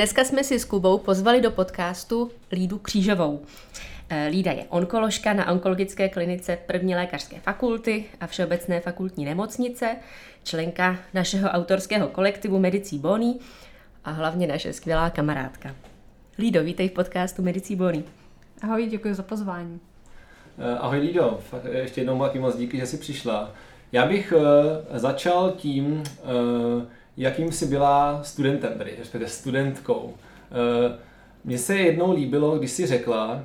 Dneska jsme si s Kubou pozvali do podcastu Lídu Křížovou. Eh, Lída je onkoložka na onkologické klinice první lékařské fakulty a Všeobecné fakultní nemocnice, členka našeho autorského kolektivu Medicí Bony a hlavně naše skvělá kamarádka. Lído, vítej v podcastu Medicí Bony. Ahoj, děkuji za pozvání. Eh, ahoj Lído, fakt ještě jednou taky moc díky, že jsi přišla. Já bych začal tím, jakým jsi byla studentem, tedy respektive studentkou. Uh, mně se jednou líbilo, když jsi řekla,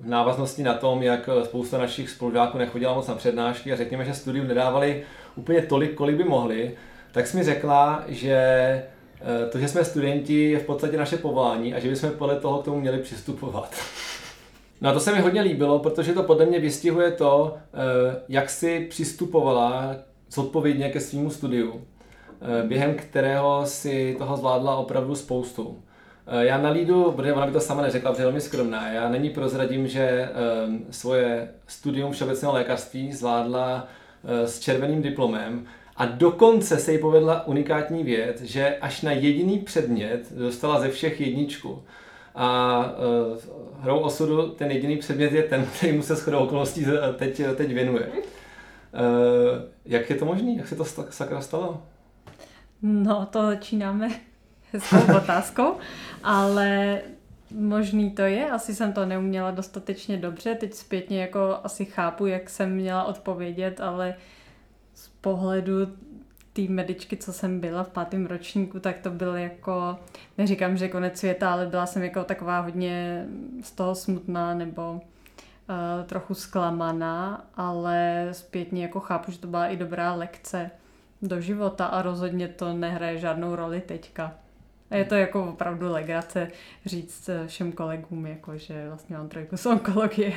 v návaznosti na tom, jak spousta našich spolužáků nechodila moc na přednášky a řekněme, že studium nedávali úplně tolik, kolik by mohli, tak jsi mi řekla, že to, že jsme studenti, je v podstatě naše povolání a že bychom podle toho k tomu měli přistupovat. No a to se mi hodně líbilo, protože to podle mě vystihuje to, jak si přistupovala zodpovědně ke svýmu studiu, během kterého si toho zvládla opravdu spoustu. Eh, já na Lídu, protože ona by to sama neřekla, protože je velmi skromná, já není prozradím, že um, svoje studium všeobecného lékařství zvládla uh, s červeným diplomem a dokonce se jí povedla unikátní věc, že až na jediný předmět dostala ze všech jedničku. A hrou osudu ten jediný předmět je ten, který mu se shodou okolností teď, teď věnuje. Jak je to možné? Jak se to sakra stalo? No, to začínáme hezkou otázkou, ale možný to je, asi jsem to neuměla dostatečně dobře, teď zpětně jako asi chápu, jak jsem měla odpovědět, ale z pohledu té medičky, co jsem byla v pátém ročníku, tak to byl jako, neříkám, že konec světa, ale byla jsem jako taková hodně z toho smutná nebo uh, trochu zklamaná, ale zpětně jako chápu, že to byla i dobrá lekce do života a rozhodně to nehraje žádnou roli teďka. A je to jako opravdu legrace říct všem kolegům, jako, že vlastně mám trojku z onkologie.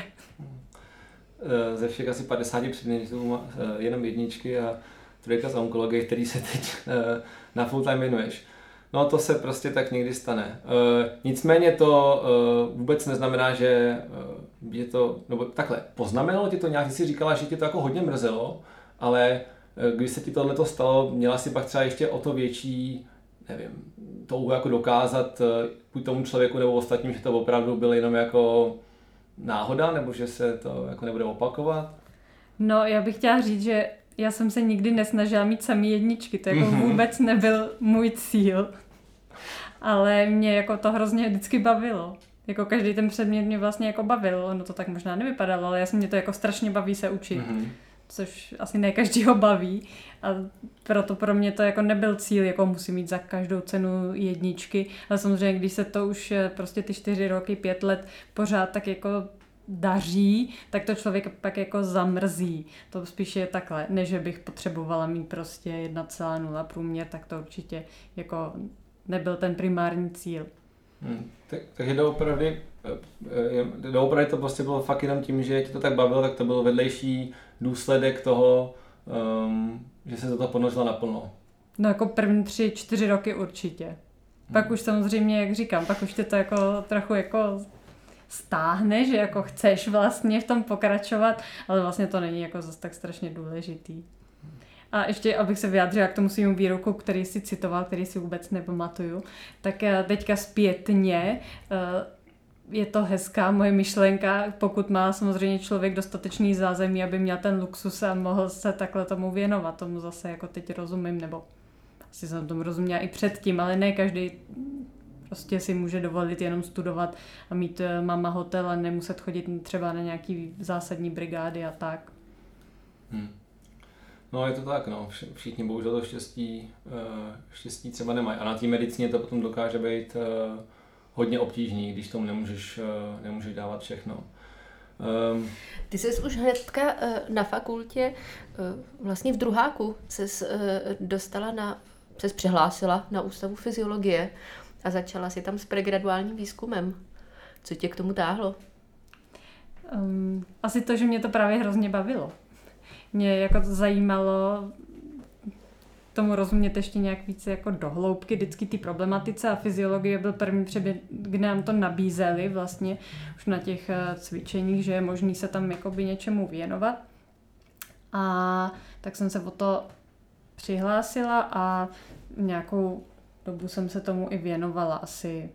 Eh, ze všech asi 50 předmětů eh, jenom jedničky a trojka z onkologie, který se teď eh, na full time věnuješ. No to se prostě tak někdy stane. Nicméně to vůbec neznamená, že je to, nebo takhle, poznamenalo ti to nějak, ty jsi říkala, že ti to jako hodně mrzelo, ale když se ti tohle stalo, měla si pak třeba ještě o to větší nevím, touhu jako dokázat eh, buď tomu člověku nebo ostatním, že to opravdu bylo jenom jako náhoda, nebo že se to jako nebude opakovat? No, já bych chtěla říct, že já jsem se nikdy nesnažila mít samý jedničky, to jako mm-hmm. vůbec nebyl můj cíl. Ale mě jako to hrozně vždycky bavilo. Jako každý ten předmět mě vlastně jako bavil, ono to tak možná nevypadalo, ale já jsem mě to jako strašně baví se učit. Mm-hmm což asi ne každýho baví. A proto pro mě to jako nebyl cíl, jako musím mít za každou cenu jedničky. Ale samozřejmě, když se to už eh, prostě ty čtyři roky, pět let pořád tak jako daří, tak to člověk pak jako zamrzí. To spíš je takhle, ne, že bych potřebovala mít prostě 1,0 průměr, tak to určitě jako nebyl ten primární cíl. Hmm, tak, takže doopravdy, eh, eh, doopravdy to prostě bylo fakt jenom tím, že tě to tak bavilo, tak to byl vedlejší důsledek toho, um, že se to ponořila naplno. No jako první tři, čtyři roky určitě. Pak hmm. už samozřejmě, jak říkám, pak už tě to jako trochu jako stáhne, že jako chceš vlastně v tom pokračovat, ale vlastně to není jako zase tak strašně důležitý. A ještě, abych se vyjádřila k tomu svým výroku, který si citoval, který si vůbec nepamatuju, tak teďka zpětně eh, je to hezká moje myšlenka, pokud má samozřejmě člověk dostatečný zázemí, aby měl ten luxus a mohl se takhle tomu věnovat. Tomu zase jako teď rozumím, nebo asi jsem tomu rozuměla i předtím, ale ne každý prostě si může dovolit jenom studovat a mít eh, mama hotel a nemuset chodit třeba na nějaký zásadní brigády a tak. Hmm. No je to tak, no. Všichni bohužel to štěstí, eh, štěstí třeba nemají. A na té medicíně to potom dokáže být uh, hodně obtížný, když tomu nemůžeš, eh, nemůžeš dávat všechno. Um, Ty jsi už hnedka eh, na fakultě, eh, vlastně v druháku, se dostala na, se přihlásila na ústavu fyziologie a začala si tam s pregraduálním výzkumem. Co tě k tomu táhlo? Um, asi to, že mě to právě hrozně bavilo. Mě jako to zajímalo tomu rozumět ještě nějak více jako dohloubky vždycky ty problematice a fyziologie byl první předmět, kde nám to nabízeli vlastně už na těch eh, cvičeních, že je možný se tam jakoby něčemu věnovat. A tak jsem se o to přihlásila a nějakou dobu jsem se tomu i věnovala asi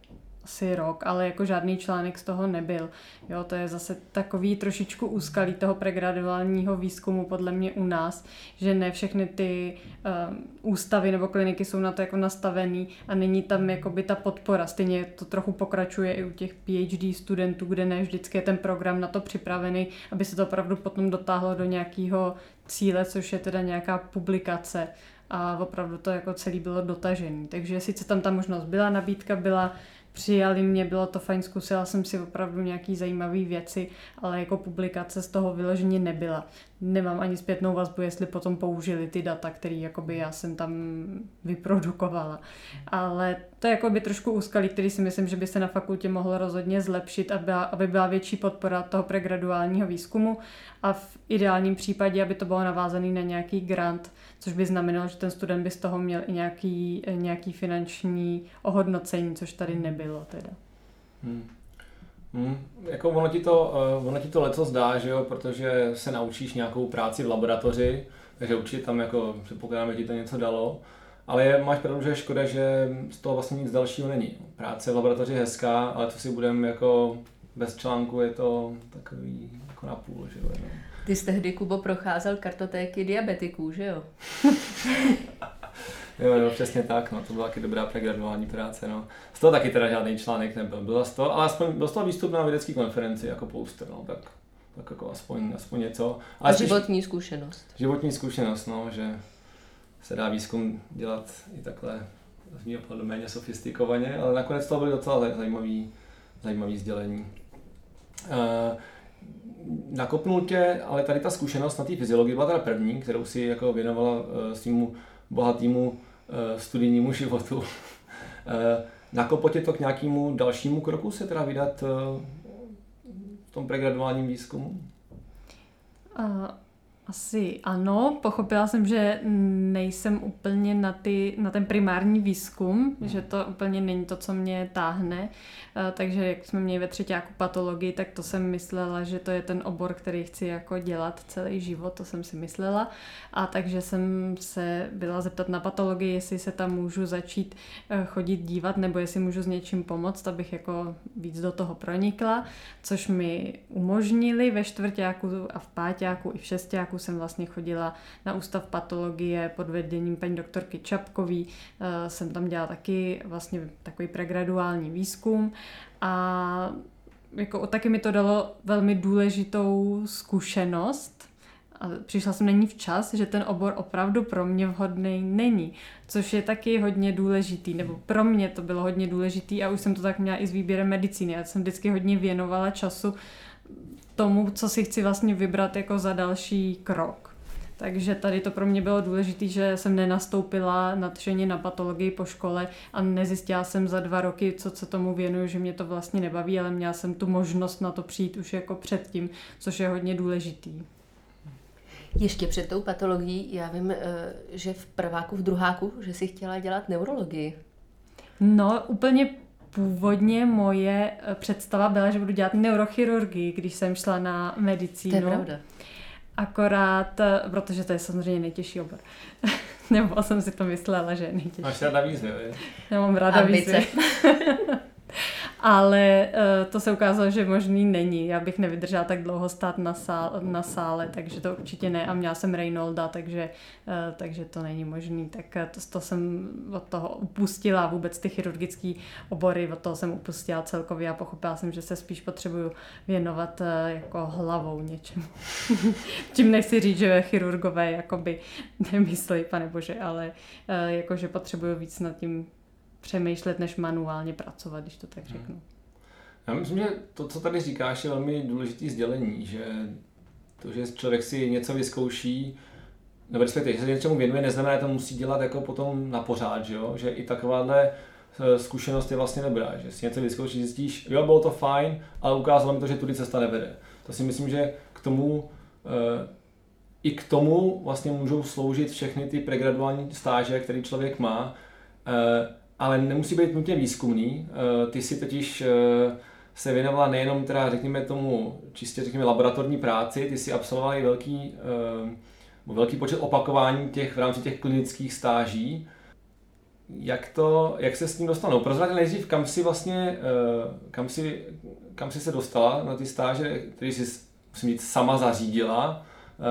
asi rok, ale jako žádný článek z toho nebyl. Jo, to je zase takový trošičku úskalí toho pregraduálního výzkumu podle mě u nás, že ne všechny ty um, ústavy nebo kliniky jsou na to jako nastavený a není tam jakoby ta podpora. Stejně to trochu pokračuje i u těch PhD studentů, kde ne vždycky je ten program na to připravený, aby se to opravdu potom dotáhlo do nějakého cíle, což je teda nějaká publikace a opravdu to jako celý bylo dotažený. Takže sice tam ta možnost byla, nabídka byla, přijali mě, bylo to fajn, zkusila jsem si opravdu nějaký zajímavé věci, ale jako publikace z toho vyloženě nebyla. Nemám ani zpětnou vazbu, jestli potom použili ty data, které jakoby já jsem tam vyprodukovala. Ale to je jakoby trošku úskalí, který si myslím, že by se na fakultě mohlo rozhodně zlepšit, aby byla, aby byla větší podpora toho pregraduálního výzkumu a v ideálním případě, aby to bylo navázané na nějaký grant, což by znamenalo, že ten student by z toho měl i nějaký, nějaký finanční ohodnocení, což tady nebylo teda. Hmm. Hmm, jako ono ti, to, uh, ono ti to leco zdá, že jo, protože se naučíš nějakou práci v laboratoři, takže určitě tam jako předpokládám, že ti to něco dalo, ale je, máš pravdu, že je škoda, že z toho vlastně nic dalšího není. Práce v laboratoři je hezká, ale to si budeme jako bez článku je to takový jako na půl, že jo. No. Ty jsi tehdy, Kubo, procházel kartotéky diabetiků, že jo? jo, jo, přesně tak, no, to byla taky dobrá pregraduální práce, no. Z toho taky teda žádný článek nebyl, byl z toho, ale aspoň byl z toho výstup na vědecké konferenci jako poster, no, tak, tak jako aspoň, aspoň něco. Ale A životní zkušenost. Životní zkušenost, no, že se dá výzkum dělat i takhle z mého pohledu méně sofistikovaně, ale nakonec to byly docela zajímavý, zajímavý sdělení. Uh, nakopnul tě, ale tady ta zkušenost na té fyziologii byla teda první, kterou si jako věnovala uh, svýmu bohatýmu uh, studijnímu životu. uh, nakoplo tě to k nějakému dalšímu kroku se teda vydat uh, v tom pregraduálním výzkumu? Asi ano, pochopila jsem, že nejsem úplně na, ty, na ten primární výzkum, hmm. že to úplně není to, co mě táhne. Eh, takže jak jsme měli ve třetíku patologii, tak to jsem myslela, že to je ten obor, který chci jako dělat celý život, to jsem si myslela. A takže jsem se byla zeptat na patologii, jestli se tam můžu začít eh, chodit dívat, nebo jestli můžu s něčím pomoct, abych jako víc do toho pronikla, což mi umožnili ve čtvrtáku a v páťáku i v šestáku jsem vlastně chodila na ústav patologie pod vedením paní doktorky Čapkový. Eh, jsem tam dělala taky vlastně takový pregraduální výzkum a jako taky mi to dalo velmi důležitou zkušenost, a přišla jsem na ní včas, že ten obor opravdu pro mě vhodný není, což je taky hodně důležitý, nebo pro mě to bylo hodně důležitý a už jsem to tak měla i s výběrem medicíny. Já jsem vždycky hodně věnovala času tomu, co si chci vlastně vybrat jako za další krok. Takže tady to pro mě bylo důležité, že jsem nenastoupila nadšeně na patologii po škole a nezjistila jsem za dva roky, co se tomu věnuju, že mě to vlastně nebaví, ale měla jsem tu možnost na to přijít už jako předtím, což je hodně důležitý. Ještě před tou patologií, já vím, eh, že v prváku, v druháku, že si chtěla dělat neurologii. No, úplně původně moje eh, představa byla, že budu dělat neurochirurgii, když jsem šla na medicínu. To je pravda. Akorát, eh, protože to je samozřejmě nejtěžší obor. Nebo jsem si to myslela, že je nejtěžší. Máš ráda výzvy, Já mám ráda výzvy. ale uh, to se ukázalo, že možný není. Já bych nevydržela tak dlouho stát na, sál, na sále, takže to určitě ne. A měla jsem Reynolda, takže, uh, takže to není možný. Tak uh, to, to jsem od toho upustila, vůbec ty chirurgické obory, od toho jsem upustila celkově a pochopila jsem, že se spíš potřebuju věnovat jako hlavou něčemu. Tím nechci říct, že chirurgové jakoby nemyslí, pane bože, ale jakože potřebuju víc nad tím přemýšlet, než manuálně pracovat, když to tak hmm. řeknu. Já myslím, že to, co tady říkáš, je velmi důležité sdělení, že to, že člověk si něco vyzkouší, nebo respektive, že se něčemu věnuje, neznamená, že to musí dělat jako potom na pořád, že, jo? že i takováhle eh, zkušenost je vlastně dobrá, že si něco vyzkoušíš, zjistíš, jo, bylo to fajn, ale ukázalo mi to, že tudy cesta nevede. To si myslím, že k tomu eh, i k tomu vlastně můžou sloužit všechny ty pregraduální stáže, které člověk má, eh, ale nemusí být nutně výzkumný. Eh, ty si totiž eh, se věnovala nejenom teda řekněme tomu čistě řekněme laboratorní práci, ty si absolvovala i velký, eh, velký počet opakování těch v rámci těch klinických stáží. jak, to, jak se s tím dostanou? Prozradil nejdřív, kam si vlastně, kam si, kam si se dostala na ty stáže, který si musím říct, sama zařídila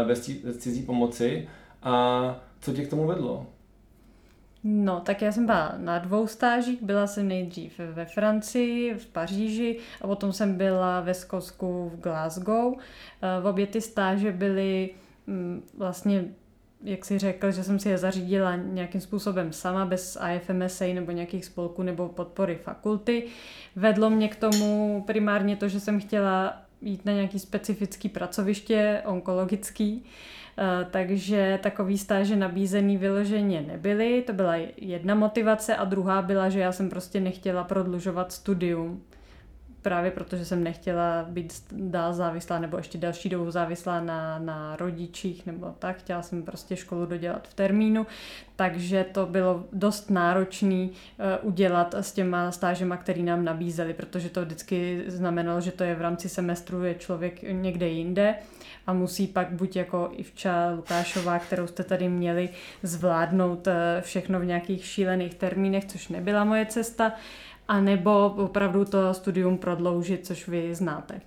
bez cizí pomoci a co tě k tomu vedlo? No, tak já jsem byla na dvou stážích. Byla jsem nejdřív ve Francii, v Paříži a potom jsem byla ve Skotsku v Glasgow. V obě ty stáže byly mm, vlastně jak si řekl, že jsem si je zařídila nějakým způsobem sama, bez IFMSA nebo nějakých spolků nebo podpory fakulty. Vedlo mě k tomu primárně to, že jsem chtěla jít na nějaký specifický pracoviště, onkologický, Eh, takže takový stáže nabízený vyloženě nebyly. To byla jedna motivace a druhá byla, že já jsem prostě nechtěla prodlužovat studium. Právě protože jsem nechtěla být dál závislá nebo ještě další dobu závislá na, na rodičích nebo tak. Chtěla jsem prostě školu dodělat v termínu, takže to bylo dost náročné uh, udělat s těma stážema, který nám nabízeli, protože to vždycky znamenalo, že to je v rámci semestru, je člověk někde jinde a musí pak buď jako Ivča Lukášová, kterou jste tady měli, zvládnout eh, všechno v nějakých šílených termínech, což nebyla moje cesta, a nebo opravdu to studium prodloužit, což vy znáte.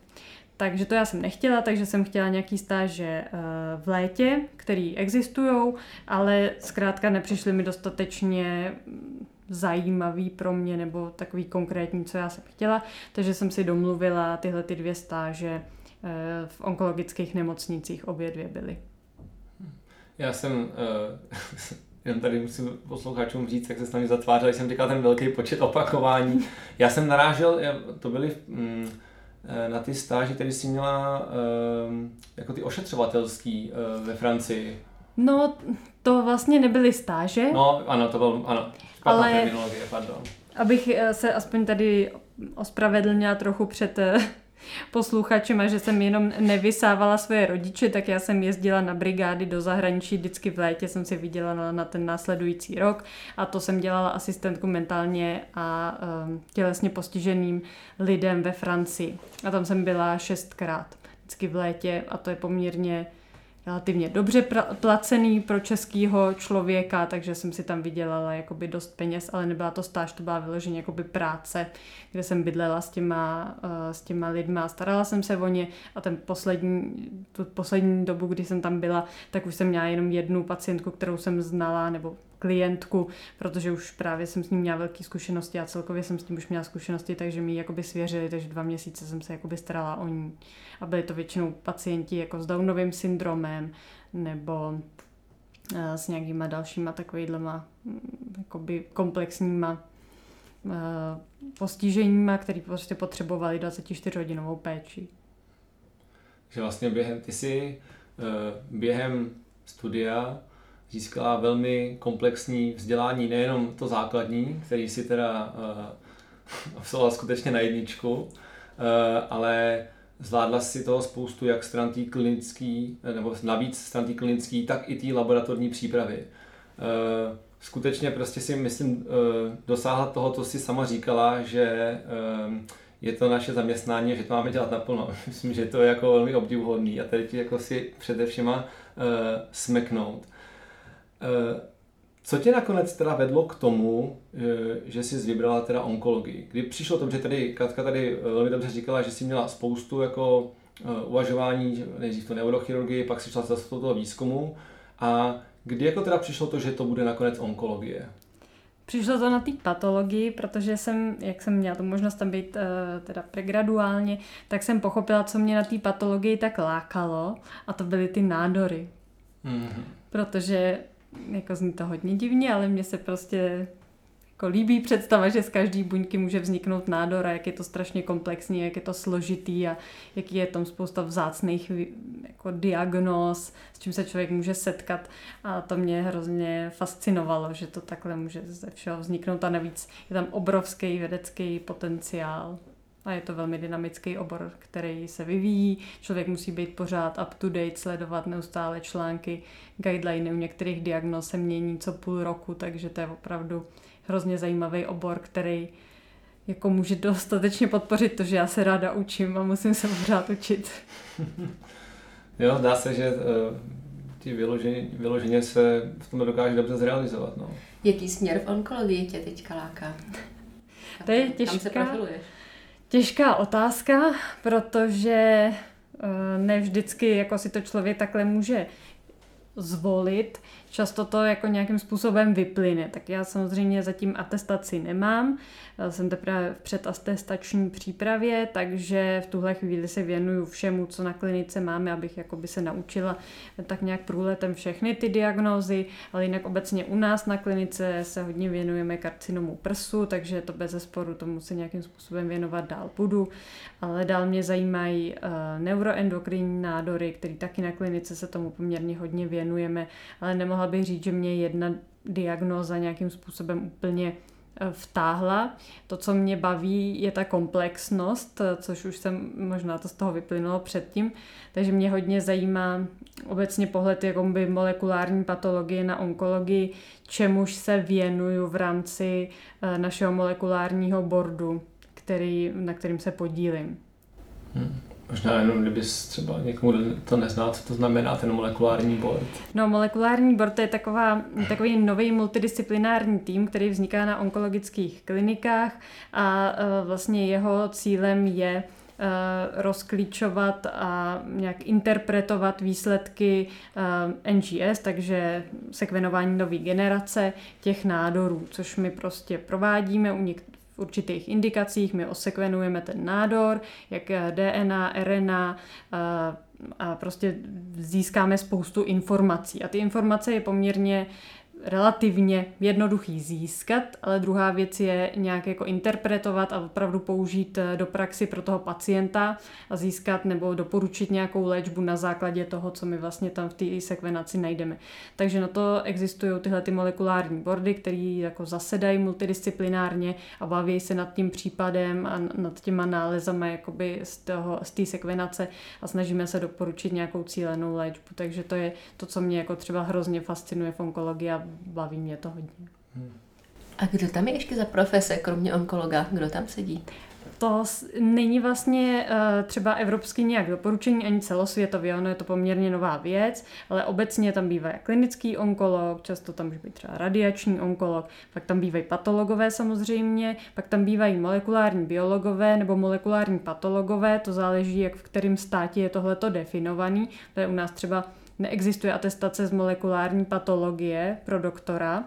Takže to já jsem nechtěla, takže jsem chtěla nějaký stáže eh, v létě, který existují, ale zkrátka nepřišly mi dostatečně mm, zajímavý pro mě nebo takový konkrétní, co já jsem chtěla, takže jsem si domluvila tyhle ty dvě stáže Eh, v onkologických nemocnicích obě dvě byly. Já jsem, uh, jenom tady musím posluchačům říct, jak se s námi zatvářel, jsem říkal ten velký počet opakování. Já jsem narážel, to byly mm, eh, na ty stáže, které jsi měla uh, jako ty ošetřovatelský uh, ve Francii. No, to vlastně nebyly stáže. No, ano, to bylo, ano, ale terminologie, pardon. Abych se aspoň tady ospravedlnila trochu před posluchačem a že jsem jenom nevysávala svoje rodiče, tak já jsem jezdila na brigády do zahraničí, vždycky v létě jsem si viděla na, ten následující rok a to jsem dělala asistentku mentálně a um, tělesně postiženým lidem ve Francii. A tam jsem byla šestkrát, vždycky v létě a to je poměrně relativně dobře placený pro českého člověka, takže jsem si tam vydělala jakoby dost peněz, ale nebyla to stáž, to byla vyloženě jakoby práce, kde jsem bydlela s těma, uh, s těma lidma, starala jsem se o ně a ten poslední, tu poslední dobu, kdy jsem tam byla, tak už jsem měla jenom jednu pacientku, kterou jsem znala, nebo klientku, protože už právě jsem s ním měla velké zkušenosti a celkově jsem s tím už měla zkušenosti, takže mi ji jakoby svěřili, takže dva měsíce jsem se jakoby starala o ní. A byli to většinou pacienti jako s Downovým syndromem nebo eh, s nějakýma dalšíma takovýhlema mm, jakoby komplexníma eh, postiženíma, který prostě potřebovali 24 hodinovou péči. Že vlastně během, ty si eh, během studia získala velmi komplexní vzdělání, nejenom to základní, který si teda uh, absolvovala skutečně na jedničku, uh, ale zvládla si toho spoustu jak stran té klinický, nebo navíc stran klinický, tak i té laboratorní přípravy. Uh, skutečně prostě si myslím dosáhla toho, co si sama říkala, že je to naše zaměstnání, že to máme dělat naplno. Myslím, že to je jako velmi obdivuhodný a tady ti jako si především uh, smeknout. Eh, co tě nakonec teda vedlo k tomu, eh, že jsi vybrala teda onkologii? Kdy přišlo to, že tady Katka tady eh, velmi dobře říkala, že jsi měla spoustu jako uvažování, nejdřív to neurochirurgii, pak si šla zase do toho výzkumu a kdy jako teda přišlo to, že to bude nakonec onkologie? Přišlo to na té patologii, protože jsem, jak jsem měla tu možnost tam být teda pregraduálně, tak jsem pochopila, co mě na té patologii tak lákalo a to byly ty nádory. Mm-hmm. Protože jako zní to hodně divně, ale mně se prostě jako líbí představa, že z každé buňky může vzniknout nádor a jak je to strašně komplexní, jak je to složitý a jaký je tam spousta vzácných jako diagnóz, s čím se člověk může setkat a to mě hrozně fascinovalo, že to takhle může ze všeho vzniknout a navíc je tam obrovský vědecký potenciál. A je to velmi dynamický obor, který se vyvíjí. Člověk musí být pořád up to date, sledovat neustále články, guideliny u některých diagnóz se mění co půl roku, takže to je opravdu hrozně zajímavý obor, který jako může dostatečně podpořit to, že já se ráda učím a musím se pořád učit. jo, dá se, že uh, ty vyloženě, vyloženě se v tom dokáže dobře zrealizovat. No. Jaký směr v onkologii tě teďka láká? To je těžká, těžká otázka, protože eh, ne vždycky jako si to člověk takhle může zvolit. Často to jako nějakým způsobem vyplyne. Tak já samozřejmě zatím atestaci nemám, jsem teprve v předatestační přípravě, takže v tuhle chvíli se věnuju všemu, co na klinice máme, abych jakoby se naučila tak nějak průletem všechny ty diagnózy, ale jinak obecně u nás na klinice se hodně věnujeme karcinomu prsu, takže to bez zesporu tomu se nějakým způsobem věnovat dál budu, ale dál mě zajímají uh, neuroendokrinní nádory, který taky na klinice se tomu poměrně hodně věnujeme, ale nemohla bych říct, že mě jedna diagnóza nějakým způsobem úplně Eh, vtáhla. To, co mě baví, je ta komplexnost, eh, což už jsem možná to z toho vyplynulo předtím. Takže mě hodně zajímá obecně pohled by molekulární patologie na onkologii, čemuž se věnuju v rámci eh, našeho molekulárního bordu, který, na kterým se podílím. Hmm. Možná jenom, kdybys třeba někomu to nezná, co to znamená ten molekulární board. No, molekulární board je taková, takový nový multidisciplinární tým, který vzniká na onkologických klinikách a e, vlastně jeho cílem je e, rozklíčovat a nějak interpretovat výsledky e, NGS, takže sekvenování nové generace těch nádorů, což my prostě provádíme u něk- v určitých indikacích, my osekvenujeme ten nádor, jak DNA, RNA, a prostě získáme spoustu informací. A ty informace je poměrně relativně jednoduchý získat, ale druhá věc je nějak jako interpretovat a opravdu použít eh, do praxi pro toho pacienta a získat nebo doporučit nějakou léčbu na základě toho, co my vlastně tam v té sekvenaci najdeme. Takže na to existují tyhle ty molekulární bordy, které jako zasedají multidisciplinárně a baví se nad tím případem a nad těma nálezama jakoby z, toho, z té sekvenace a snažíme se doporučit nějakou cílenou léčbu. Takže to je to, co mě jako třeba hrozně fascinuje v onkologii a baví mě to hodně. Hmm. A kdo tam je ještě za profese, kromě onkologa? Kdo tam sedí? To není vlastně uh, třeba evropský nějak doporučení ani celosvětově, ono je to poměrně nová věc, ale obecně tam bývá klinický onkolog, často tam může být třeba radiační onkolog, pak tam bývají patologové samozřejmě, pak tam bývají molekulární biologové nebo molekulární patologové, to záleží, jak v kterém státě je tohleto definovaný, to je u nás třeba neexistuje atestace z molekulární patologie pro doktora,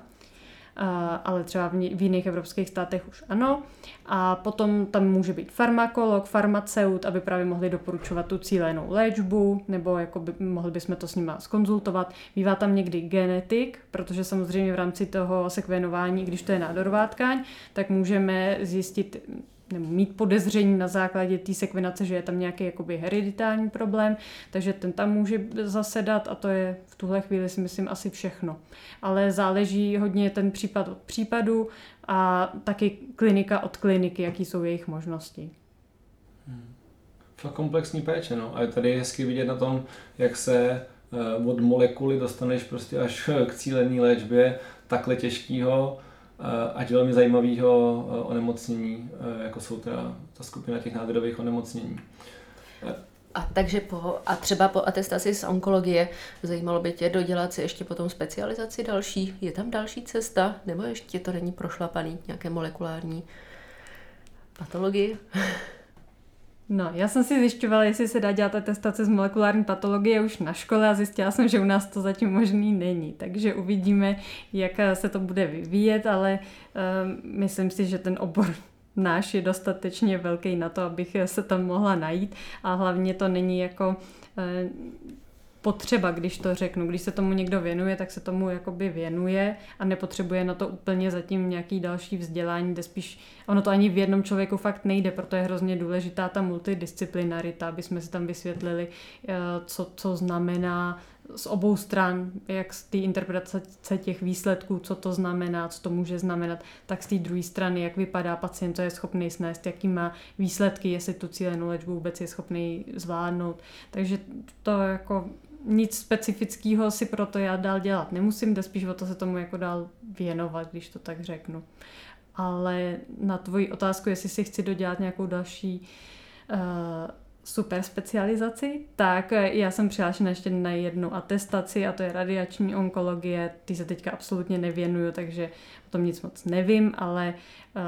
ale třeba v jiných evropských státech už ano. A potom tam může být farmakolog, farmaceut, aby právě mohli doporučovat tu cílenou léčbu, nebo jako by, mohli bychom to s nima skonzultovat. Bývá tam někdy genetik, protože samozřejmě v rámci toho sekvenování, když to je nádorová tkáň, tak můžeme zjistit nebo mít podezření na základě té sekvenace, že je tam nějaký jakoby hereditální problém, takže ten tam může zasedat a to je v tuhle chvíli si myslím asi všechno. Ale záleží hodně ten případ od případu a taky klinika od kliniky, jaký jsou jejich možnosti. Hmm. Fakt komplexní péče, no. A je tady hezky vidět na tom, jak se eh, od molekuly dostaneš prostě až k cílené léčbě takhle těžkého ať velmi zajímavého eh, onemocnění, eh, jako jsou teda ta skupina těch nádorových onemocnění. A takže po, a třeba po atestaci z onkologie zajímalo by tě dodělat si ještě potom specializaci další? Je tam další cesta? Nebo ještě to není prošlapaný nějaké molekulární patologii? No, já jsem si zjišťovala, jestli se dá dělat atestace z molekulární patologie už na škole a zjistila jsem, že u nás to zatím možný není. Takže uvidíme, jak se to bude vyvíjet, ale uh, myslím si, že ten obor náš je dostatečně velký na to, abych se tam mohla najít a hlavně to není jako uh, potřeba, když to řeknu. Když se tomu někdo věnuje, tak se tomu jakoby věnuje a nepotřebuje na to úplně zatím nějaký další vzdělání, kde spíš ono to ani v jednom člověku fakt nejde, proto je hrozně důležitá ta multidisciplinarita, aby jsme si tam vysvětlili, eh, co, co znamená z obou stran, jak z té interpretace těch výsledků, co to znamená, co to může znamenat, tak z té druhé strany, jak vypadá pacient, co je schopný snést, jaký má výsledky, jestli tu cílenou léčbu vůbec je schopný zvládnout. Takže to jako nic specifického si proto já dál dělat nemusím, jde spíš o to se tomu jako dál věnovat, když to tak řeknu. Ale na tvoji otázku, jestli si chci dodělat nějakou další uh, super specializaci, tak já jsem přihlášena ještě na jednu atestaci a to je radiační onkologie. Ty se teďka absolutně nevěnuju, takže o tom nic moc nevím, ale uh,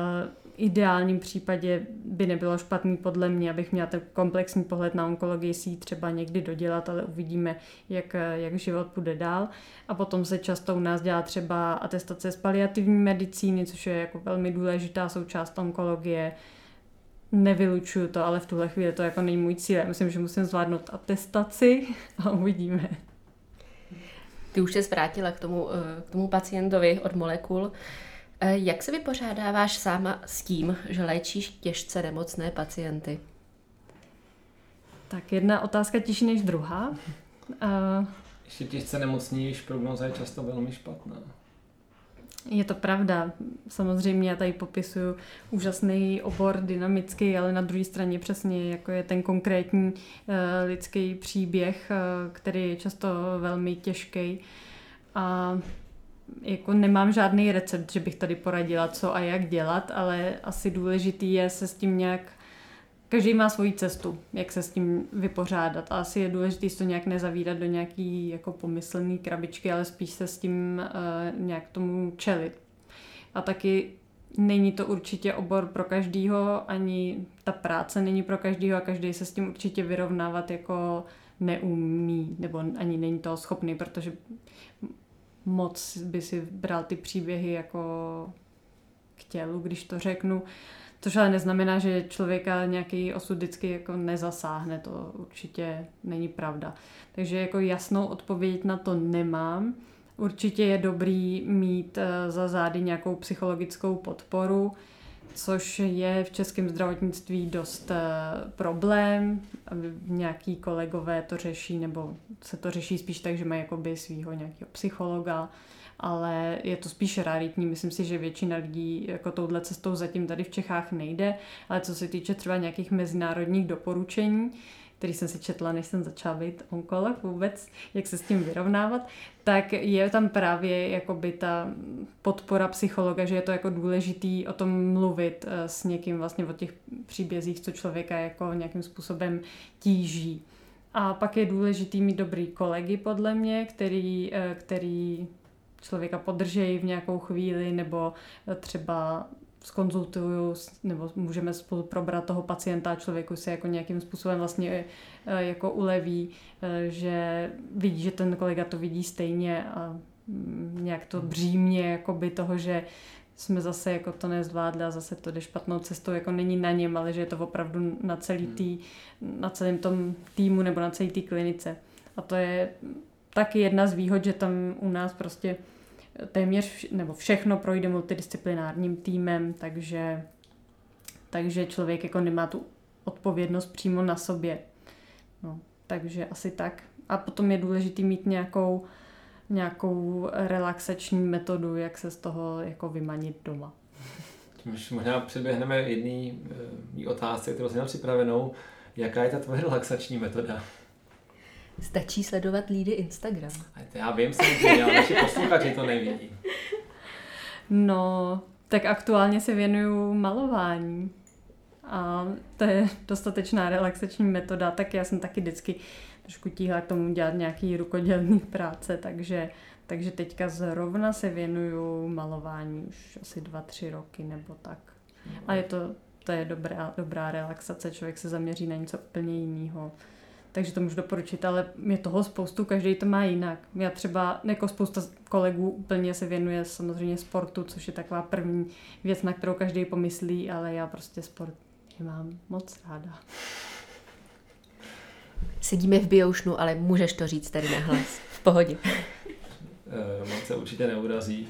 ideálním případě by nebylo špatný podle mě, abych měla ten komplexní pohled na onkologii si třeba někdy dodělat, ale uvidíme, jak, jak život půjde dál. A potom se často u nás dělá třeba atestace z paliativní medicíny, což je jako velmi důležitá součást onkologie. Nevylučuju to, ale v tuhle chvíli to jako není můj cíl. Myslím, že musím zvládnout atestaci a uvidíme. Ty už se zvrátila k tomu, eh, k tomu pacientovi od molekul. Eh, jak se vypořádáváš sama s tím, že léčíš těžce nemocné pacienty? Tak jedna otázka těžší než druhá. Uh, Ještě těžce nemocní, když prognoza je často velmi špatná. Je to pravda. Samozřejmě já tady popisuju úžasný obor, dynamický, ale na druhé straně přesně jako je ten konkrétní uh, lidský příběh, uh, který je často velmi těžký. A jako nemám žádný recept, že bych tady poradila, co a jak dělat, ale asi důležitý je se s tím nějak Každý má svoji cestu, jak se s tím vypořádat. A asi je důležité to nějak nezavírat do nějaký jako pomyslný krabičky, ale spíš se s tím uh, nějak tomu čelit. A taky není to určitě obor pro každýho, ani ta práce není pro každýho a každý se s tím určitě vyrovnávat jako neumí, nebo ani není to schopný, protože moc by si bral ty příběhy jako k tělu, když to řeknu. Což ale neznamená, že člověka nějaký osud vždycky jako nezasáhne, to určitě není pravda. Takže jako jasnou odpověď na to nemám. Určitě je dobrý mít eh, za zády nějakou psychologickou podporu, což je v českém zdravotnictví dost eh, problém. Nějaký kolegové to řeší, nebo se to řeší spíš tak, že mají jakoby svého nějakého psychologa, ale je to spíš raritní. Myslím si, že většina lidí jako touhle cestou zatím tady v Čechách nejde, ale co se týče třeba nějakých mezinárodních doporučení, který jsem si četla, než jsem začala být onkolog vůbec, jak se s tím vyrovnávat, tak je tam právě jakoby ta podpora psychologa, že je to jako důležitý o tom mluvit eh, s někým vlastně o těch příbězích, co člověka jako nějakým způsobem tíží. A pak je důležitý mít dobrý kolegy, podle mě, který, eh, který člověka podržejí v nějakou chvíli, nebo třeba skonzultuju, nebo můžeme spolu probrat toho pacienta člověku se jako nějakým způsobem vlastně eh, jako uleví, eh, že vidí, že ten kolega to vidí stejně a mm, nějak to břímě jakoby toho, že jsme zase jako to nezvládli a zase to jde špatnou cestou, jako není na něm, ale že je to opravdu na celý hmm. tý, na celém tom týmu nebo na celé té klinice. A to je taky jedna z výhod, že tam u nás prostě téměř nebo všechno projde multidisciplinárním týmem, takže, takže člověk jako nemá tu odpovědnost přímo na sobě. No, takže asi tak. A potom je důležitý mít nějakou, nějakou relaxační metodu, jak se z toho jako vymanit doma. Tím už možná předběhneme jedný e, otázce, kterou jsem připravenou. Jaká je ta tvoje relaxační metoda? Stačí sledovat lídy Instagram. Já vím, jsem ale naši posluchači to nevidí. No, tak aktuálně se věnuju malování. A to je dostatečná relaxační metoda, tak já jsem taky vždycky trošku tíhla k tomu dělat nějaký rukodělný práce, takže, takže teďka zrovna se věnuju malování už asi dva, tři roky nebo tak. A je to, to je dobrá, dobrá relaxace, člověk se zaměří na něco úplně jiného takže to můžu doporučit, ale je toho spoustu, každý to má jinak. Já třeba jako spousta kolegů úplně se věnuje samozřejmě sportu, což je taková první věc, na kterou každý pomyslí, ale já prostě sport nemám moc ráda. Sedíme v biošnu, ale můžeš to říct tady nahlas. V pohodě. Roman eh, se určitě neurazí.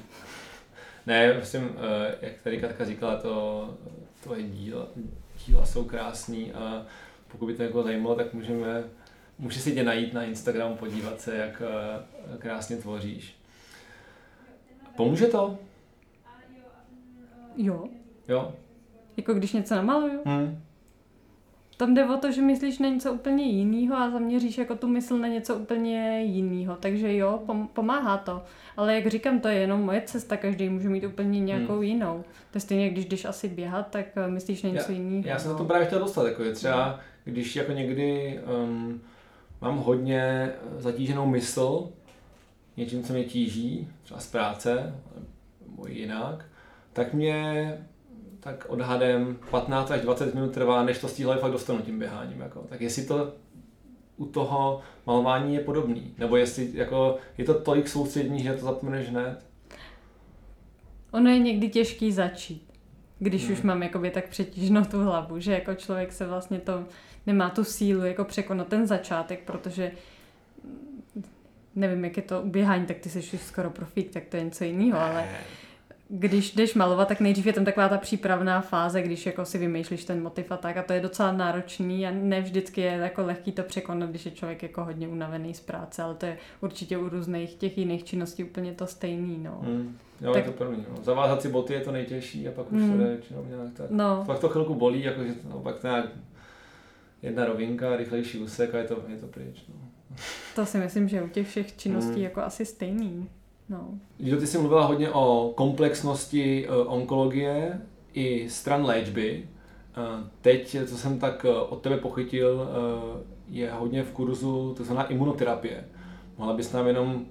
Ne, myslím, eh, jak tady Katka říkala, to tvoje díla, díla jsou krásný a pokud by to někoho zajímalo, tak můžeme, může si tě najít na Instagramu, podívat se, jak eh, krásně tvoříš. Pomůže to? Jo. Jo? Jako když něco namaluju? Hmm. tam jde o to, že myslíš na něco úplně jiného a zaměříš jako tu mysl na něco úplně jiného. Takže jo, pom- pomáhá to. Ale jak říkám, to je jenom moje cesta, každý může mít úplně nějakou hmm. jinou. To je stejně, když jdeš asi běhat, tak eh, myslíš na něco jiného. Já jsem na to právě chtěl dostat, jako je třeba, když jako někdy um, mám hodně zatíženou mysl, něčím, co mě tíží, třeba z práce, nebo jinak, tak mě tak odhadem 15 až 20 minut trvá, než to stíhle fakt dostanu tím běháním. Jako. Tak jestli to u toho malování je podobný, nebo jestli jako, je to tolik soustřední, že to zapomeneš hned? Ono je někdy těžký začít, když hmm. už mám jakoby tak přetížnou tu hlavu, že jako člověk se vlastně to nemá tu sílu jako překonat ten začátek, protože nevím, jak je to uběhání, tak ty jsi už skoro profík, tak to je něco jiného, ale když jdeš malovat, tak nejdřív je tam taková ta přípravná fáze, když jako si vymýšlíš ten motiv a tak a to je docela náročný a ne vždycky je jako lehký to překonat, když je člověk jako hodně unavený z práce, ale to je určitě u různých těch jiných činností úplně to stejný, no. Hmm. Jo, tak... je to první. No. Zavázat si boty je to nejtěžší a pak už hmm. to jde nějak tak. No. Pak to chvilku bolí, jakože no, pak to nějak jedna rovinka, rychlejší úsek a je to, je to pryč. No. To si myslím, že u těch všech činností hmm. jako asi stejný. No. Lido, ty jsi mluvila hodně o komplexnosti uh, onkologie i stran léčby. Uh, teď, co jsem tak uh, od tebe pochytil, uh, je hodně v kurzu znamená imunoterapie. Mohla bys nám jenom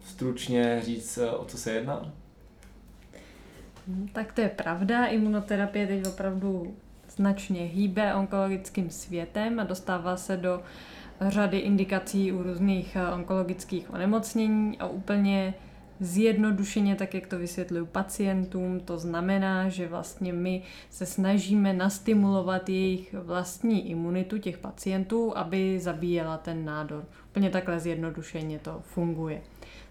stručně říct, uh, o co se jedná? Hmm, tak to je pravda. Imunoterapie teď opravdu značně hýbe onkologickým světem a dostává se do řady indikací u různých eh, onkologických onemocnění a úplně zjednodušeně, tak jak to vysvětluju pacientům, to znamená, že vlastně my se snažíme nastimulovat jejich vlastní imunitu těch pacientů, aby zabíjela ten nádor. Úplně takhle zjednodušeně to funguje.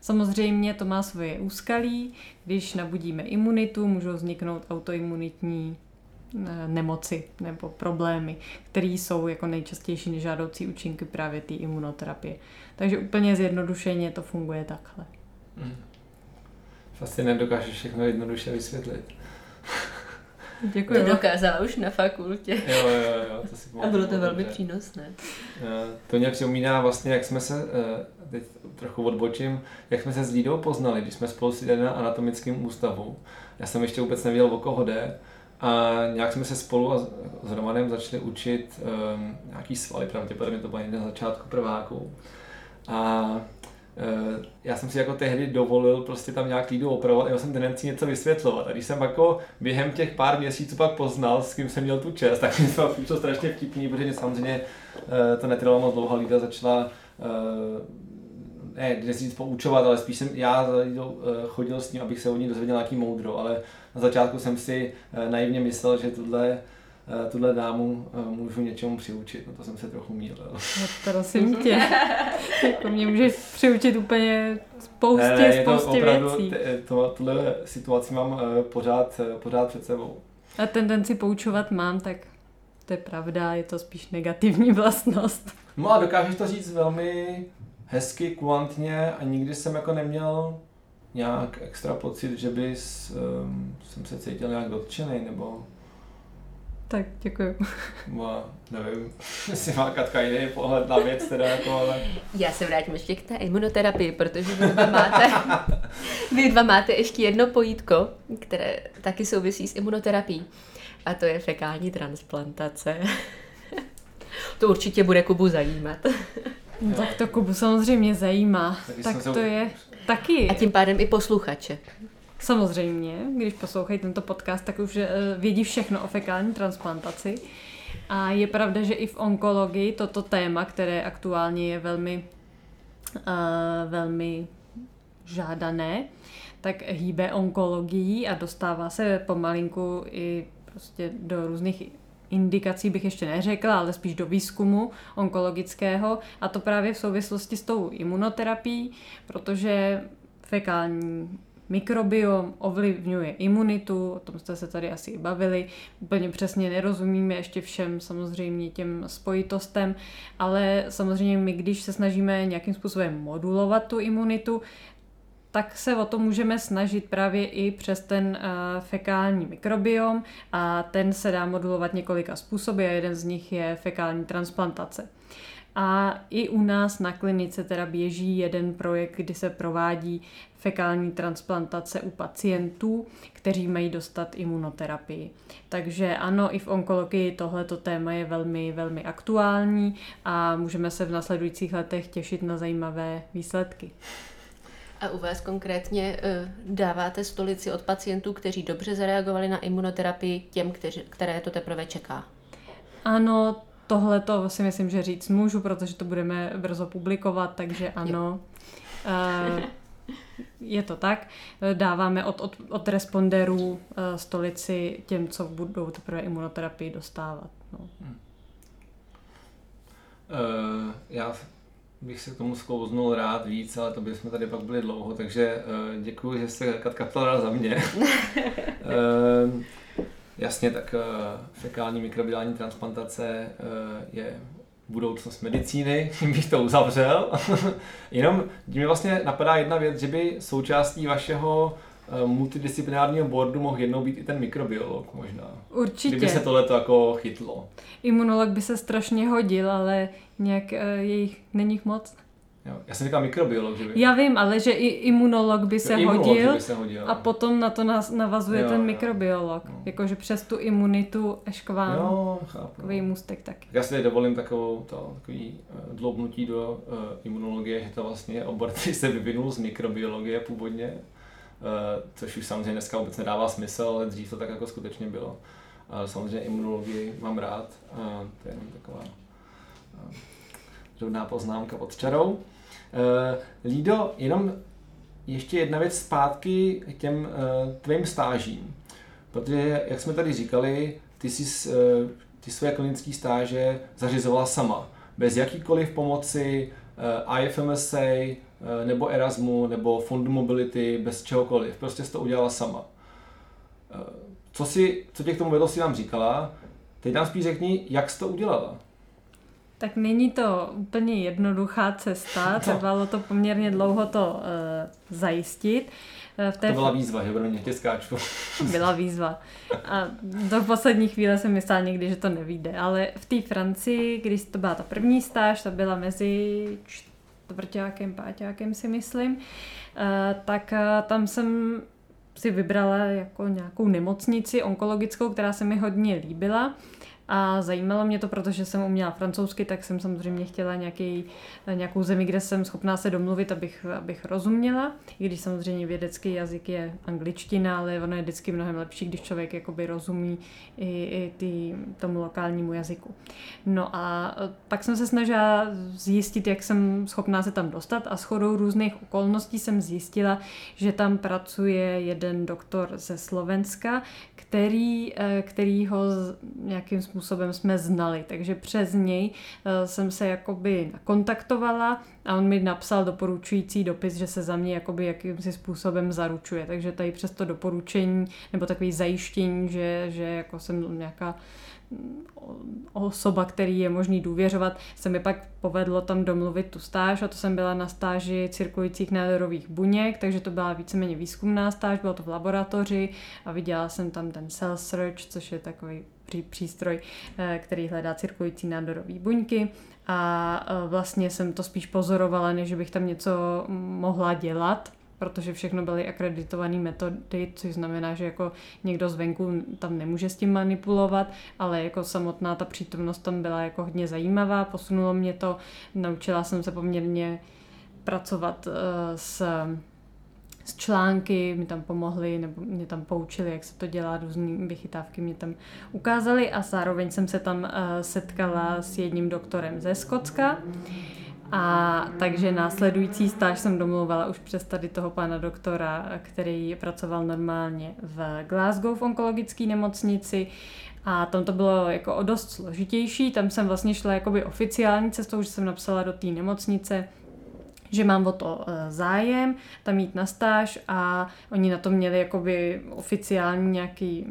Samozřejmě to má svoje úskalí, když nabudíme imunitu, můžou vzniknout autoimunitní nemoci nebo problémy, které jsou jako nejčastější nežádoucí účinky právě té imunoterapie. Takže úplně zjednodušeně to funguje takhle. Hmm. Vlastně nedokážeš všechno jednoduše vysvětlit. Děkuji. Nedokázala už na fakultě. Jo, jo, jo. To si A bylo to velmi dobře. přínosné. Eh, to nějak připomíná vlastně, jak jsme se, eh, teď trochu odbočím, jak jsme se s Lídou poznali, když jsme spolu seděli na anatomickém ústavu. Já jsem ještě vůbec nevěděl, o koho jde. A nějak jsme se spolu a s Romanem začali učit um, nějaký svaly, pravděpodobně to bylo někde na začátku prváků. A uh, já jsem si jako tehdy dovolil prostě tam nějak lídu opravovat já jsem tendenci něco vysvětlovat. A když jsem jako během těch pár měsíců pak poznal, s kým jsem měl tu čest, tak mi to přišlo strašně vtipný, protože samozřejmě uh, to netrvalo moc dlouho, Lída začala uh, ne, dnes říct poučovat, ale spíš jsem já chodil s ním, abych se o ní dozvěděl nějaký moudro, ale na začátku jsem si eh, naivně myslel, že tuhle eh, tuhle dámu eh, můžu něčemu přiučit, no to jsem se trochu mýlil. No prosím tě, jako mě můžeš přiučit úplně spoustě, ne, ne, spoustě opravdu, věcí. To, tuhle situaci mám pořád, pořád před sebou. A tendenci poučovat mám, tak to je pravda, je to spíš negativní vlastnost. No a dokážeš to říct velmi hezky, kulantně a nikdy jsem jako neměl nějak extra pocit, že bys, um, jsem se cítil nějak dotčený, nebo... Tak, děkuji. No, nevím, jestli má Katka jiný pohled na věc, teda jako, ale... Já se vrátím ještě k té imunoterapii, protože vy dva máte, vy dva máte ještě jedno pojítko, které taky souvisí s imunoterapií. A to je fekální transplantace. to určitě bude Kubu zajímat. No, tak to Kubu samozřejmě zajímá. tak to je taky. A tím pádem i posluchače. Samozřejmě, když poslouchají tento podcast, tak už uh, vědí všechno o fekální transplantaci. A je pravda, že i v onkologii toto téma, které aktuálně je velmi, uh, velmi žádané, tak hýbe onkologií a dostává se pomalinku i prostě do různých indikací bych ještě neřekla, ale spíš do výzkumu onkologického. A to právě v souvislosti s tou imunoterapií, protože fekální mikrobiom ovlivňuje imunitu, o tom jste se tady asi i bavili, úplně přesně nerozumíme ještě všem samozřejmě těm spojitostem, ale samozřejmě my, když se snažíme nějakým způsobem modulovat tu imunitu, tak se o to můžeme snažit právě i přes ten fekální mikrobiom a ten se dá modulovat několika způsoby a jeden z nich je fekální transplantace. A i u nás na klinice teda běží jeden projekt, kdy se provádí fekální transplantace u pacientů, kteří mají dostat imunoterapii. Takže ano, i v onkologii tohleto téma je velmi, velmi aktuální a můžeme se v nasledujících letech těšit na zajímavé výsledky. A u vás konkrétně eh, dáváte stolici od pacientů, kteří dobře zareagovali na imunoterapii, těm, kteři, které to teprve čeká? Ano, tohle to si myslím, že říct můžu, protože to budeme brzo publikovat, takže ano. Uh, je to tak. Dáváme od, od, od responderů uh, stolici těm, co budou teprve imunoterapii dostávat. No. Hmm. Uh, já bych se k tomu sklouznul rád víc, ale to bychom tady pak byli dlouho, takže uh, děkuji, že jste Katka ptala za mě. uh, Jasně, tak uh, fekální mikrobiální transplantace je budoucnost medicíny, tím bych to uzavřel. Jenom mě vlastně napadá jedna věc, že by součástí vašeho multidisciplinárního boardu mohl jednou být i ten mikrobiolog možná. Určitě. Kdyby se tohle jako chytlo. Imunolog by se strašně hodil, ale nějak uh, jejich není moc. Jo. Já jsem říkal mikrobiolog, že by... Já vím, ale že i imunolog by se, jo, hodil, by se hodil a potom na to navazuje jo, ten mikrobiolog. Jo. Jakože přes tu imunitu až k vám. Jo, chápu. Takový můstek taky. Já si tady dovolím takovou, to, takový uh, dloubnutí do uh, imunologie, že to vlastně obor, který se vyvinul z mikrobiologie původně, což už samozřejmě dneska vůbec nedává smysl, ale dřív to tak jako skutečně bylo. Ale samozřejmě imunologii mám rád, uh, to je jenom taková drobná poznámka pod čarou. Lído, jenom ještě jedna věc zpátky k těm tvým stážím. Protože, jak jsme tady říkali, ty jsi ty své klinické stáže zařizovala sama. Bez jakýkoliv pomoci IFMSA, nebo Erasmu, nebo Fondu Mobility, bez čehokoliv. Prostě jsi to udělala sama. Uh, co, si, co tě k tomu vedlo, si nám říkala. Teď nám spíš řekni, jak jsi to udělala. Tak není to úplně jednoduchá cesta, no. trvalo to poměrně dlouho to uh, zajistit. Eh, v té to byla výzva, že pro mě tě skáču. Byla výzva. A do poslední chvíle jsem myslela někdy, že to nevíde. Ale v té Francii, když to byla ta první stáž, ta byla mezi čtvrtákem, páťákem si myslím, uh, tak uh, tam jsem si vybrala jako nějakou nemocnici onkologickou, která se mi hodně líbila. A zajímalo mě to, protože jsem uměla francouzsky, tak jsem samozřejmě chtěla nějaký, nějakou zemi, kde jsem schopná se domluvit, abych, abych rozuměla. I když samozřejmě vědecký jazyk je angličtina, ale ono je vždycky mnohem lepší, když člověk jakoby rozumí i, i tý, tomu lokálnímu jazyku. No a pak jsem se snažila zjistit, jak jsem schopná se tam dostat a shodou různých okolností jsem zjistila, že tam pracuje jeden doktor ze Slovenska, který, eh, který ho nějakým způsobem jsme znali. Takže přes něj eh, jsem se jakoby kontaktovala a on mi napsal doporučující dopis, že se za mě jakoby jakýmsi způsobem zaručuje. Takže tady přes to doporučení nebo takový zajištění, že, že jako jsem nějaká osoba, který je možný důvěřovat, se mi pak povedlo tam domluvit tu stáž a to jsem byla na stáži cirkulujících nádorových buněk, takže to byla víceméně výzkumná stáž, bylo to v laboratoři a viděla jsem tam ten cell search, což je takový přístroj, eh, který hledá cirkulující nádorové buňky. A eh, vlastně jsem to spíš pozorovala, než bych tam něco mohla dělat protože všechno byly akreditované metody, což znamená, že jako někdo zvenku tam nemůže s tím manipulovat, ale jako samotná ta přítomnost tam byla jako hodně zajímavá, posunulo mě to, naučila jsem se poměrně pracovat uh, s s články, mi tam pomohli nebo mě tam poučili, jak se to dělá, různé vychytávky mě tam ukázali a zároveň jsem se tam uh, setkala s jedním doktorem ze Skotska, a takže následující stáž jsem domluvala už přes tady toho pana doktora, který pracoval normálně v Glasgow v onkologické nemocnici. A tam to bylo jako o dost složitější, tam jsem vlastně šla jakoby oficiální cestou, že jsem napsala do té nemocnice, že mám o to eh, zájem, tam jít na stáž a oni na to měli jakoby oficiální nějaký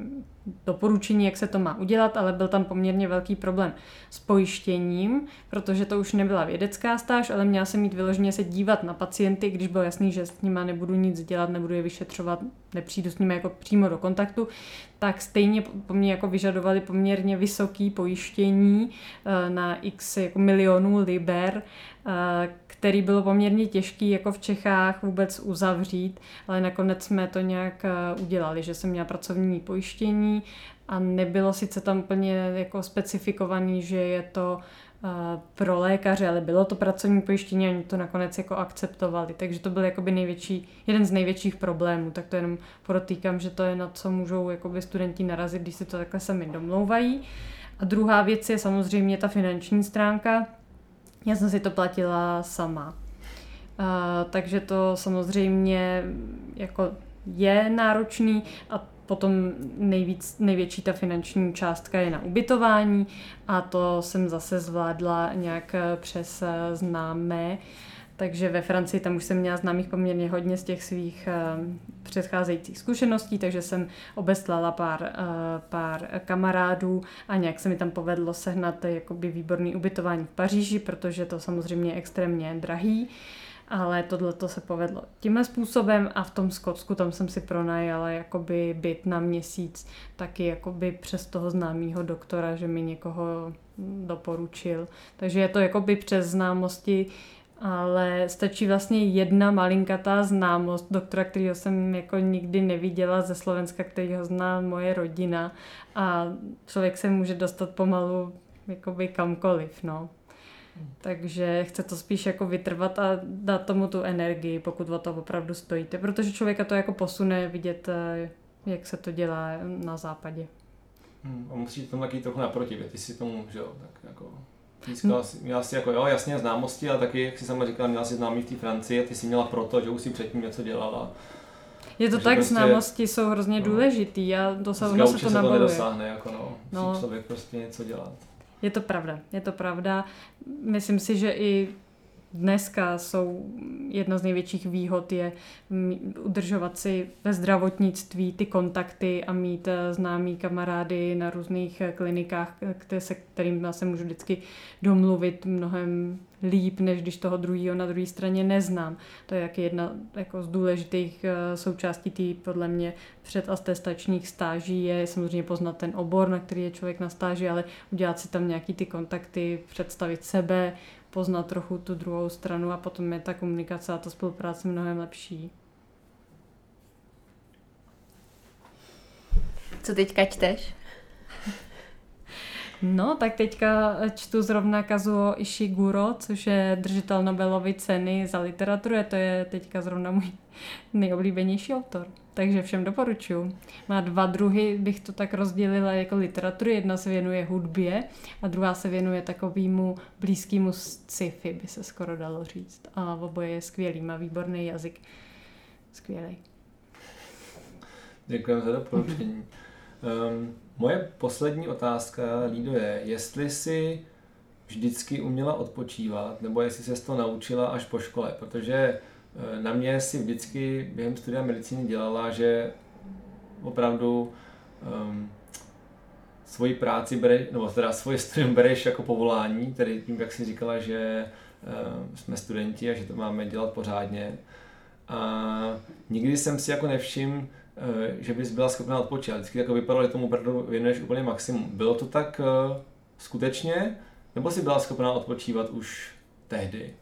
doporučení, jak se to má udělat, ale byl tam poměrně velký problém s pojištěním, protože to už nebyla vědecká stáž, ale měla jsem mít vyloženě se dívat na pacienty, když bylo jasný, že s nimi nebudu nic dělat, nebudu je vyšetřovat, nepřijdu s nimi jako přímo do kontaktu, tak stejně po mně jako vyžadovali poměrně vysoký pojištění eh, na x jako milionů liber, eh, který bylo poměrně těžký jako v Čechách vůbec uzavřít, ale nakonec jsme to nějak eh, udělali, že jsem měla pracovní pojištění a nebylo sice tam úplně jako specifikovaný, že je to pro lékaře, ale bylo to pracovní pojištění a oni to nakonec jako akceptovali. Takže to byl jakoby největší, jeden z největších problémů. Tak to jenom podotýkám, že to je na co můžou jakoby studenti narazit, když si to takhle sami domlouvají. A druhá věc je samozřejmě ta finanční stránka. Já jsem si to platila sama. Uh, takže to samozřejmě jako je náročný a Potom nejvíc, největší ta finanční částka je na ubytování a to jsem zase zvládla nějak eh, přes eh, známé. Takže ve Francii tam už jsem měla známých poměrně hodně z těch svých uh, předcházejících zkušeností, takže jsem obeslala pár, uh, pár kamarádů a nějak se mi tam povedlo sehnat jakoby výborný ubytování v Paříži, protože to samozřejmě je extrémně drahý. Ale tohle to se povedlo tímhle způsobem a v tom Skotsku tam jsem si pronajala jakoby byt na měsíc taky jakoby přes toho známého doktora, že mi někoho doporučil. Takže je to jakoby přes známosti, ale stačí vlastně jedna malinkatá známost doktora, kterého jsem jako nikdy neviděla ze Slovenska, který ho zná moje rodina a člověk se může dostat pomalu jakoby kamkoliv, no. Takže chce to spíš jako vytrvat a dát tomu tu energii, pokud o to opravdu stojíte, protože člověka to jako posune vidět, eh, jak se to dělá na západě. Hmm, a musíte tomu taky trochu naproti, ty si tomu, že jo, tak jako Získala hmm. si, měla si jako, jo, jasně známosti, ale taky, jak si sama říkala, měla si známý v té Francii a ty si měla proto, že už si předtím něco dělala. Je to Takže tak, prostě, známosti jsou hrozně no, důležitý a to se, se to nabaluje. to nedosáhne, jako no, no. člověk prostě něco dělat. Je to pravda, je to pravda. Myslím si, že i dneska jsou jedna z největších výhod je udržovat si ve zdravotnictví ty kontakty a mít eh, známý kamarády na různých eh, klinikách, které se kterým se můžu vždycky domluvit mnohem líp, než když toho druhého na druhé straně neznám. To je jak jedna jako z důležitých eh, součástí té podle mě předatestačních stáží je samozřejmě poznat ten obor, na který je člověk na stáži, ale udělat si tam nějaký ty kontakty, představit sebe, poznat trochu tu druhou stranu a potom je ta komunikace a ta spolupráce mnohem lepší. Co teďka čteš? No, tak teďka čtu zrovna Kazuo Ishiguro, což je držitel Nobelovy ceny za literaturu. To je teďka zrovna můj nejoblíbenější autor. Takže všem doporučuji. Má dva druhy, bych to tak rozdělila jako literaturu. Jedna se věnuje hudbě a druhá se věnuje takovému blízkému sci-fi, by se skoro dalo říct. A oboje je skvělý, má výborný jazyk. Skvělý. Děkujeme za doporučení. Um, moje poslední otázka, Lído, je, jestli si vždycky uměla odpočívat, nebo jestli se to naučila až po škole, protože na mě si vždycky během studia medicíny dělala, že opravdu um, svoji práci bereš, nebo teda svoje studium bereš jako povolání, tedy tím, jak si říkala, že uh, jsme studenti a že to máme dělat pořádně. A nikdy jsem si jako nevšiml, Eh, že bys byla schopná odpočívat. Vždycky jako vypadalo, že tomu opravdu věnuješ úplně maximum. Bylo to tak uh, skutečně? Nebo jsi byla schopná odpočívat už tehdy?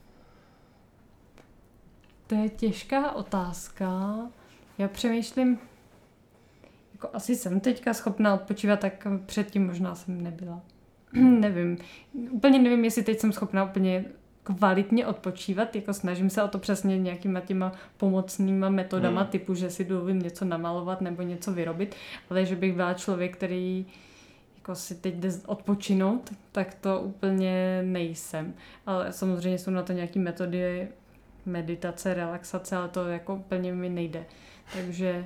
To je těžká otázka. Já přemýšlím, jako asi jsem teďka schopná odpočívat, tak předtím možná jsem nebyla. nevím. Úplně nevím, jestli teď jsem schopná úplně kvalitně odpočívat, jako snažím se o to přesně nějakýma těma pomocnýma metodama, hmm. typu, že si dovolím něco namalovat nebo něco vyrobit, ale že bych byla člověk, který jako si teď jde odpočinout, tak to úplně nejsem. Ale samozřejmě jsou na to nějaké metody meditace, relaxace, ale to jako úplně mi nejde. Takže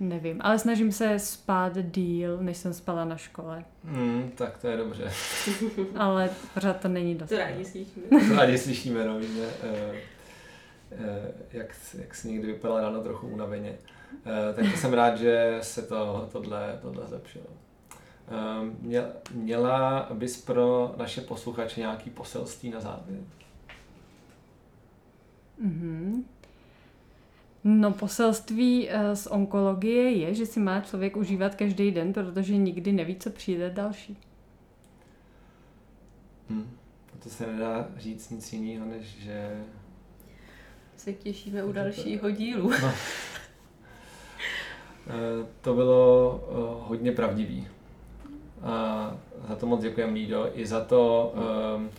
Nevím, ale snažím se spát díl, než jsem spala na škole. Hmm, tak to je dobře. ale pořád to není dost. To rádi slyšíme. to rádi slyšíme, no, víme, uh, uh, jak, jak si někdy vypadala ráno trochu unaveně. Eh, takže jsem rád, že se to, tohle, tohle zlepšilo. Eh, měla bys pro naše posluchače nějaký poselství na závěr? Mm-hmm. No poselství eh, z onkologie je, že si má člověk užívat každý den, protože nikdy neví, co přijde další. Hmm. To se nedá říct nic jiného, než že... Se těšíme u dalšího dílu. No. Eh, to bylo eh, hodně pravdivý. A za to moc děkujeme Lído, i za to, ehm,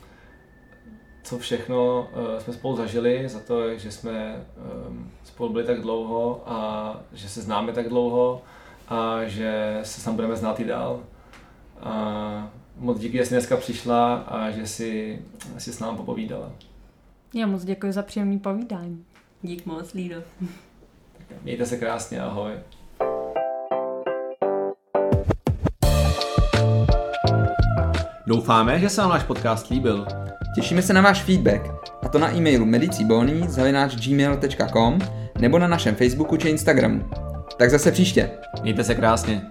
co všechno eh, jsme spolu zažili, za to, že jsme ehm, spolu byli tak dlouho a že se známe tak dlouho a že se tam budeme znát i dál. A moc díky, že jsi dneska přišla a že jsi, jsi s námi popovídala. Já moc děkuji za příjemný povídání. Dík moc, Lído. Mějte se krásně, ahoj. Doufáme, že se vám náš podcast líbil. Těšíme se na váš feedback, a to na e-mailu medicibony.gmail.com nebo na našem Facebooku či Instagramu. Tak zase příště. Mějte se krásně.